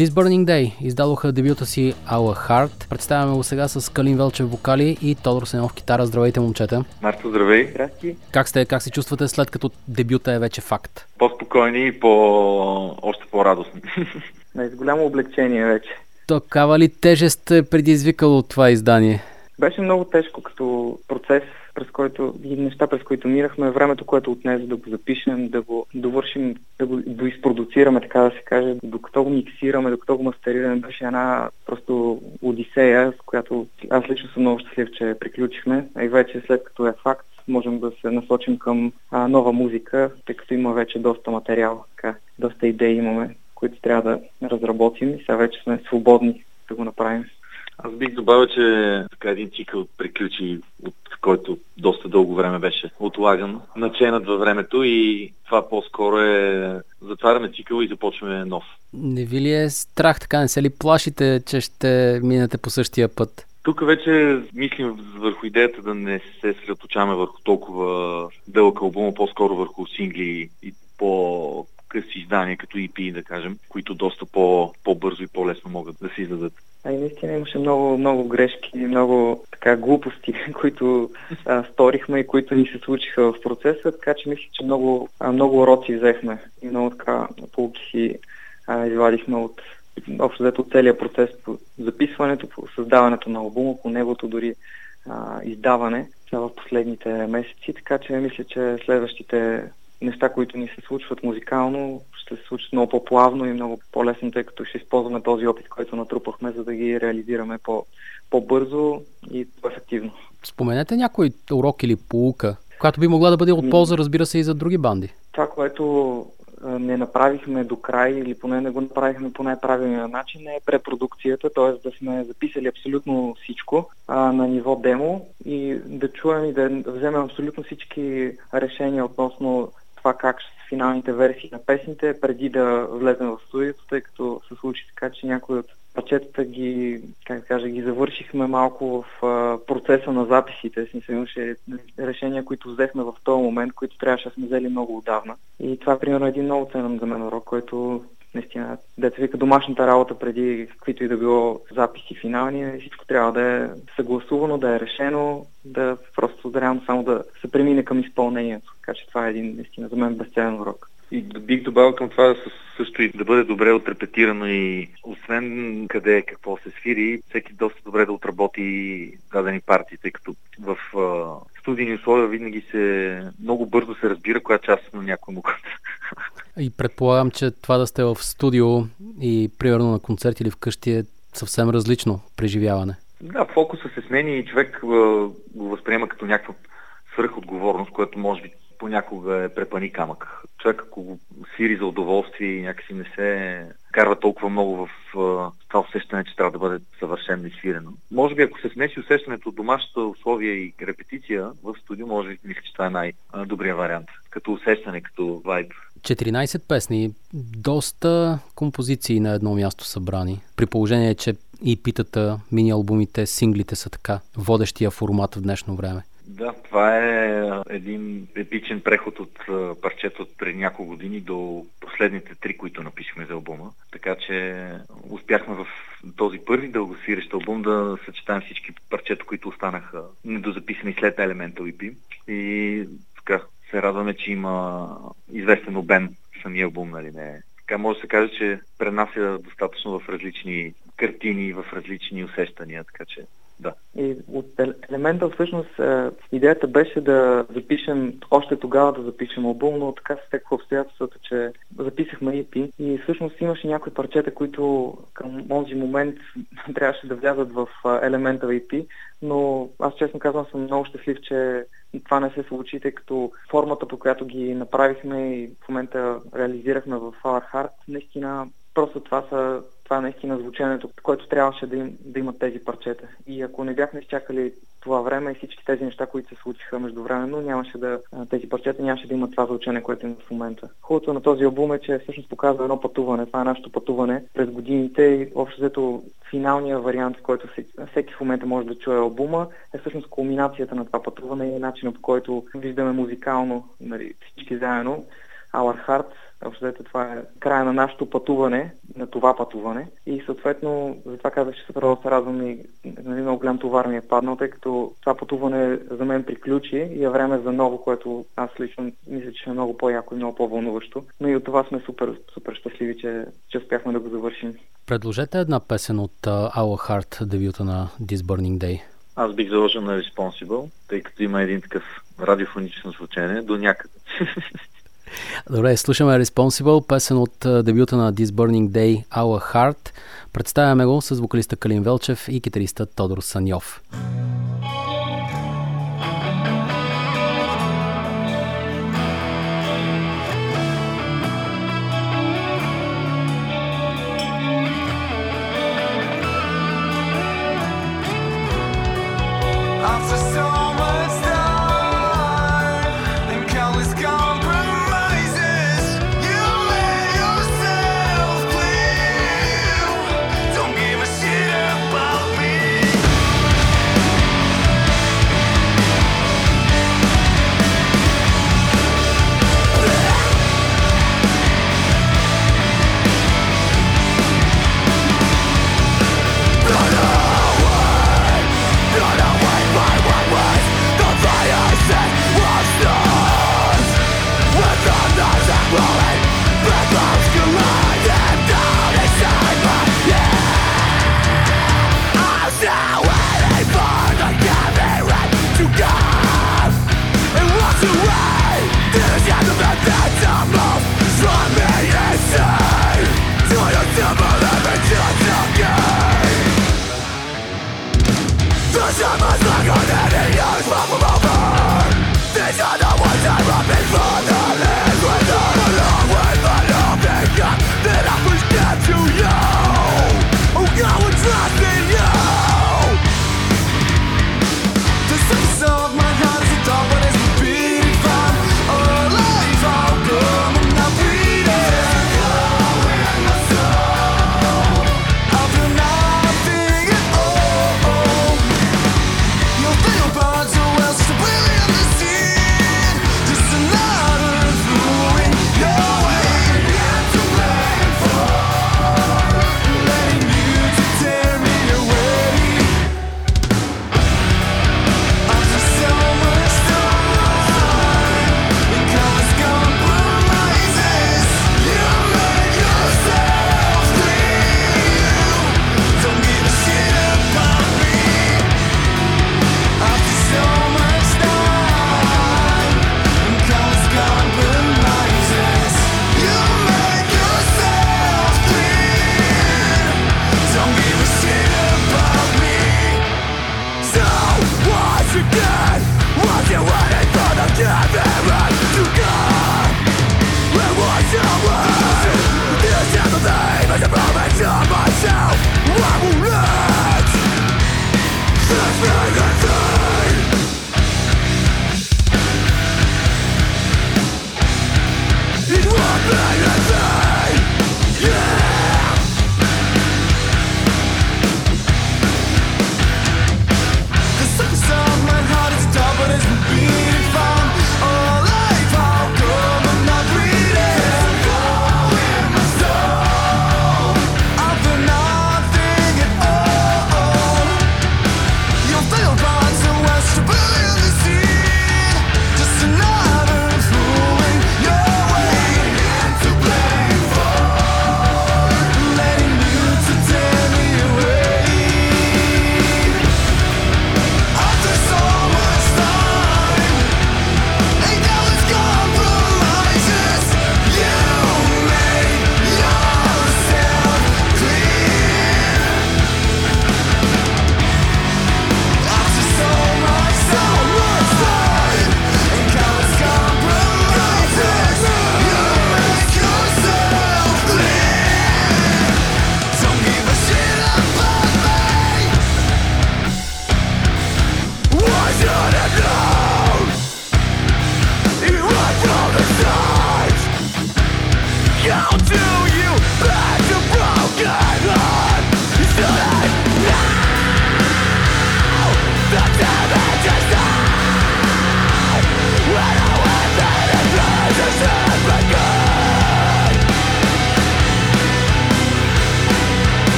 This Burning Day издадоха дебюта си Our Heart. Представяме го сега с Калин Велчев вокали и Тодор Сенов китара. Здравейте, момчета. Марто, здравей. Здрасти. Как сте? Как се чувствате след като дебюта е вече факт? По-спокойни и по... още по-радостни. С голямо облегчение вече. Такава ли тежест е предизвикало това издание? Беше много тежко като процес, през който и неща, през които мирахме, времето, което отне за да го запишем, да го довършим, да го доизпродуцираме, така да се каже, докато го миксираме, докато го мастерираме, беше една просто одисея, с която аз лично съм много щастлив, че приключихме. И вече след като е факт, можем да се насочим към а, нова музика, тъй като има вече доста материал, така, доста идеи имаме, които трябва да разработим и сега вече сме свободни да го направим. Аз бих добавил, че така един цикъл приключи, от който доста дълго време беше отлаган, наченат във времето и това по-скоро е затваряме цикъл и започваме нов. Не ви ли е страх така? Не се ли плашите, че ще минете по същия път? Тук вече мислим върху идеята да не се средоточаваме върху толкова дълъг албум, по-скоро върху сингли и по къси издания, като EP, да кажем, които доста по, по-бързо и по-лесно могат да се издадат. А и наистина имаше много, много грешки, много така глупости, които а, сторихме и които ни се случиха в процеса, така че мисля, че много, а, много уроци взехме и много така полки си а, извадихме от общо взето целият процес по записването, по създаването на албума, по неговото дори а, издаване в последните месеци, така че мисля, че следващите неща, които ни се случват музикално, ще се случат много по-плавно и много по-лесно, тъй като ще използваме този опит, който натрупахме, за да ги реализираме по- по-бързо и по-ефективно. Споменете някой урок или полука, която би могла да бъде от полза, разбира се, и за други банди. Това, което не направихме до край или поне не го направихме по най-правилния начин е препродукцията, т.е. да сме записали абсолютно всичко а, на ниво демо и да чуем и да вземем абсолютно всички решения относно това как ще са финалните версии на песните, преди да влезем в студиото, тъй като се случи така, че някои от пачетата ги, как кажа, ги завършихме малко в а, процеса на записите. Смисъл имаше решения, които взехме в този момент, които трябваше да сме взели много отдавна. И това е примерно един много ценен за мен урок, който наистина, деца вика домашната работа преди каквито и да било записи финални, всичко трябва да е съгласувано, да е решено, да просто да реално само да се премине към изпълнението. Така че това е един наистина за мен безценен урок. И бих добавил към това също и да бъде добре отрепетирано и освен къде какво се свири, всеки доста добре да отработи дадени партии, тъй като в студийни условия винаги се много бързо се разбира коя част на някой му И предполагам, че това да сте в студио и примерно на концерт или вкъщи е съвсем различно преживяване. Да, фокуса се смени и човек го възприема като някаква свръхотговорност, което може би понякога е препани камък. Човек ако го свири за удоволствие и някакси не се карва толкова много в това усещане, че трябва да бъде съвършено изсвирено. Може би ако се смеси усещането от домашната условия и репетиция в студио, може би мисля, че това е най-добрият вариант. Като усещане, като вайб. 14 песни, доста композиции на едно място събрани. При положение, че и питата, мини-албумите, синглите са така водещия формат в днешно време. Да, това е един епичен преход от парчета от преди няколко години до последните три, които напишехме за албума. Така че успяхме в този първи дългосвирещ албум да съчетаем всички парчета, които останаха недозаписани след Elemental EP. И така се радваме, че има известен обем самия албум, нали не. Така може да се каже, че пренася достатъчно в различни картини, в различни усещания, така че да. И от елемента всъщност е, идеята беше да запишем, още тогава да запишем албум, но така се стекоха обстоятелствата, че записахме EP и всъщност имаше някои парчета, които към този момент трябваше да влязат в елемента EP, но аз честно казвам съм много щастлив, че това не се случи, тъй като формата, по която ги направихме и в момента реализирахме в Our Heart, наистина просто това са това е наистина звученето, което трябваше да, им, да имат тези парчета. И ако не бяхме изчакали това време и всички тези неща, които се случиха междувременно, нямаше да, тези парчета нямаше да имат това звучене, което има в момента. Хубавото на този албум е, че всъщност показва едно пътуване. Това е нашето пътуване през годините и общо взето финалния вариант, в който всеки в момента може да чуе албума, е всъщност кулминацията на това пътуване и начинът по който виждаме музикално нали, всички заедно Our Hearts. Общо това е края на нашето пътуване, на това пътуване. И съответно, затова казах, че много се радвам и нали, много голям товар ми е паднал, тъй като това пътуване за мен приключи и е време за ново, което аз лично мисля, че е много по-яко и много по-вълнуващо. Но и от това сме супер, супер щастливи, че, че успяхме да го завършим. Предложете една песен от uh, Our Heart, дебюта на This Burning Day. Аз бих заложил на Responsible, тъй като има един такъв радиофонично звучение до някъде. Добре, слушаме Responsible, песен от дебюта на This Burning Day, Our Heart. Представяме го с вокалиста Калин Велчев и китариста Тодор Саньов. Duszymy but we're over These are the ones I'm robbing from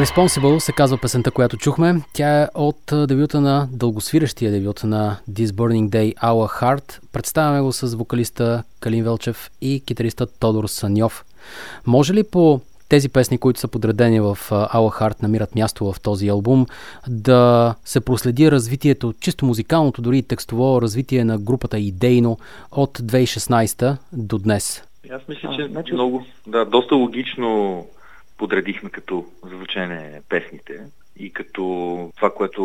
Irresponsible се казва песента, която чухме. Тя е от дебюта на дългосвирещия дебют на This Burning Day Our Heart. Представяме го с вокалиста Калин Велчев и китариста Тодор Саньов. Може ли по тези песни, които са подредени в Our Heart, намират място в този албум, да се проследи развитието, чисто музикалното, дори и текстово развитие на групата идейно от 2016 до днес? Аз мисля, че а, значи... много, да, доста логично подредихме като звучене песните и като това, което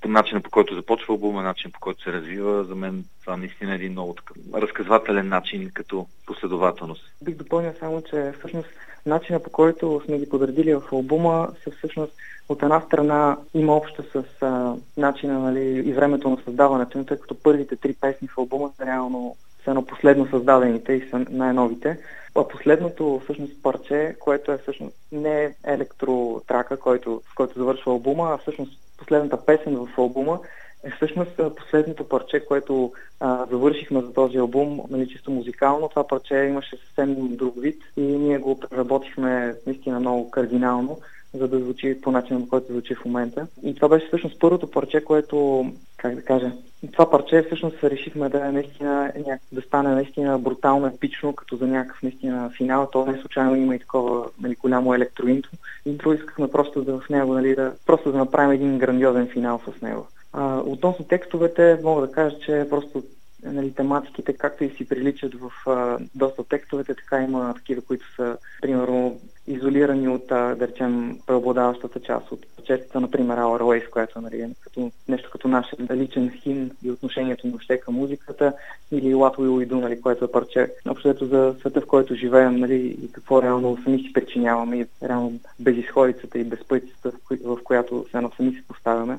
по начина по който започва албума, начин по който се развива, за мен това наистина е един много такъв разказвателен начин като последователност. Бих допълнил само, че всъщност начина по който сме ги подредили в албума се всъщност от една страна има общо с а, начина нали, и времето на създаването, тъй като първите три песни в албума са реално са едно последно създадените и са най-новите. А последното всъщност парче, което е всъщност не електротрака, който, с който завършва албума, а всъщност последната песен в албума е всъщност последното парче, което а, завършихме за този албум, нали, чисто музикално. Това парче имаше съвсем друг вид и ние го преработихме наистина много кардинално за да звучи по начина, по който звучи в момента. И това беше всъщност първото парче, което, как да кажа, това парче всъщност решихме да е наистина, да стане наистина брутално епично, като за някакъв наистина финал. То не случайно има и такова нали, голямо електроинтро. Интро искахме просто да в него, нали, да, просто да направим един грандиозен финал с него. А, относно текстовете, мога да кажа, че просто нали, тематиките, както и си приличат в а, доста текстовете, така има такива, които са, примерно, изолирани от, да речем, преобладаващата част от честата, например, Our Ways, която нали, е като, нещо като наш личен хим и отношението на въобще към музиката, или What We Do, нали, което е парче общото за света, в който живеем нали, и какво реално сами си причиняваме и реално безисходицата и безпътицата, в, в която се сами си поставяме.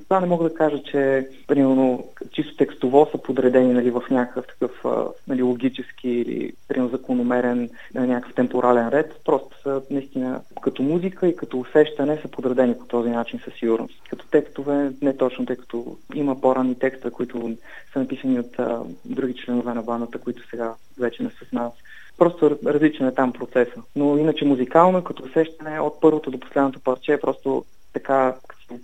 Това не мога да кажа, че примерно чисто текстово са подредени нали, в някакъв такъв нали, логически или примерно закономерен някакъв темпорален ред. Просто са наистина като музика и като усещане са подредени по този начин със сигурност. Като текстове не точно, тъй като има по-ранни текста, които са написани от а, други членове на бандата, които сега вече не са с нас. Просто различен е там процеса. Но иначе музикално, като усещане от първото до последното парче, просто така,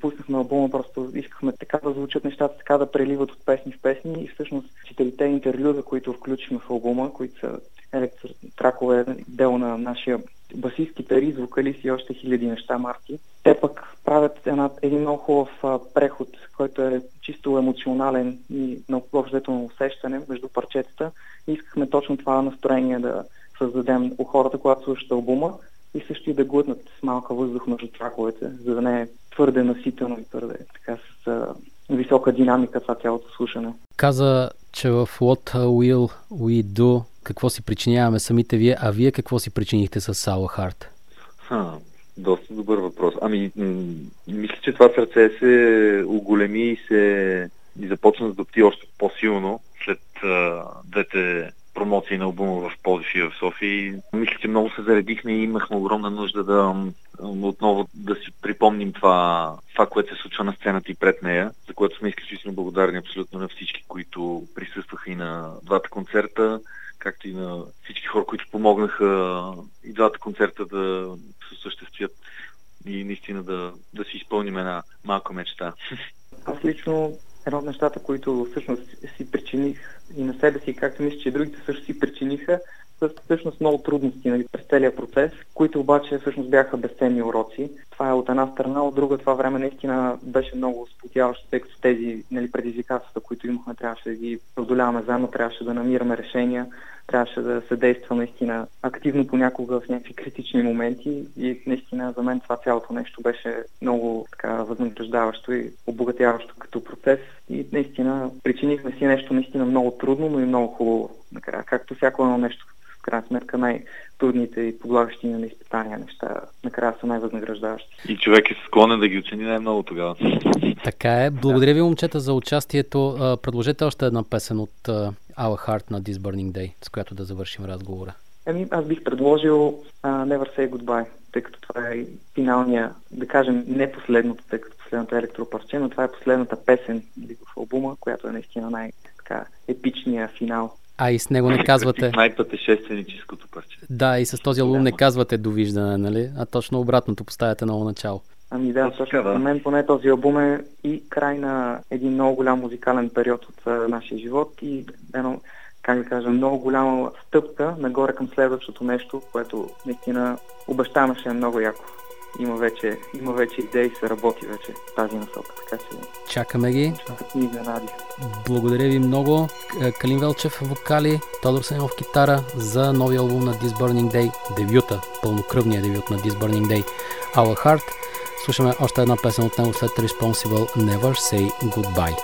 пуснахме албума, просто искахме така да звучат нещата, така да преливат от песни в песни и всъщност четирите интервюда, които включихме в албума, които са електротракове, дело на нашия басист, китарист, вокалист и още хиляди неща марки. Те пък правят една, един много хубав а, преход, който е чисто емоционален и на общото усещане между парчетата. И искахме точно това настроение да създадем у хората, когато слушат албума и също и да глътнат с малка въздух между траковете, за да не е твърде наситено и твърде така с а, висока динамика това цялото слушане. Каза, че в What Will We Do какво си причиняваме самите вие, а вие какво си причинихте с Сала Харт? Ха, доста добър въпрос. Ами, м- мисля, че това сърце се оголеми и се и започна да допти още по-силно след а, двете промоции на албума в Ползив и в София. И мисля, че много се заредихме и имахме огромна нужда да отново да си припомним това, това, което се случва на сцената и пред нея, за което сме изключително благодарни абсолютно на всички, които присъстваха и на двата концерта, както и на всички хора, които помогнаха и двата концерта да се осъществят и наистина да, да си изпълним една малка мечта. Аз лично едно от нещата, които всъщност си причиних и на себе си, както мисля, че другите също си причиниха, са всъщност много трудности нали, през целия процес, които обаче всъщност бяха безценни уроци. Това е от една страна, от друга това време наистина беше много спотяващо, тъй като тези нали, предизвикателства, които имахме, трябваше да ги продоляваме заедно, трябваше да намираме решения, трябваше да се действа наистина активно понякога в някакви критични моменти и наистина за мен това цялото нещо беше много така възнаграждаващо и обогатяващо като процес и наистина причинихме си нещо наистина много трудно, но и много хубаво накрая, както всяко едно нещо крайна сметка най-трудните и подлагащи на изпитания неща накрая са най-възнаграждаващи. И човек е склонен да ги оцени най-много тогава. Така е. Благодаря ви, момчета, за участието. Предложете още една песен от Our Heart на This Burning Day, с която да завършим разговора. Еми, аз бих предложил uh, Never Say Goodbye, тъй като това е финалния, да кажем, не последното, тъй като последното е електропарче, но това е последната песен в албума, която е наистина най-епичния финал а и с него не казвате... Най-пътешественическото парче. Да, и с този албум не казвате довиждане, нали? А точно обратното поставяте ново начало. Ами да, точно за мен поне този албум е и край на един много голям музикален период от а, нашия живот и едно, как да кажа, много голяма стъпка нагоре към следващото нещо, което наистина обещаваше много яко има вече, има вече идеи, се работи вече в тази насока. Така че... Чакаме ги. Ни Благодаря ви много. Калин Велчев вокали, Тодор Санев китара за новия албум на This Burning Day, дебюта, пълнокръвния дебют на This Burning Day, Our Heart. Слушаме още една песен от него след Responsible Never Say Goodbye.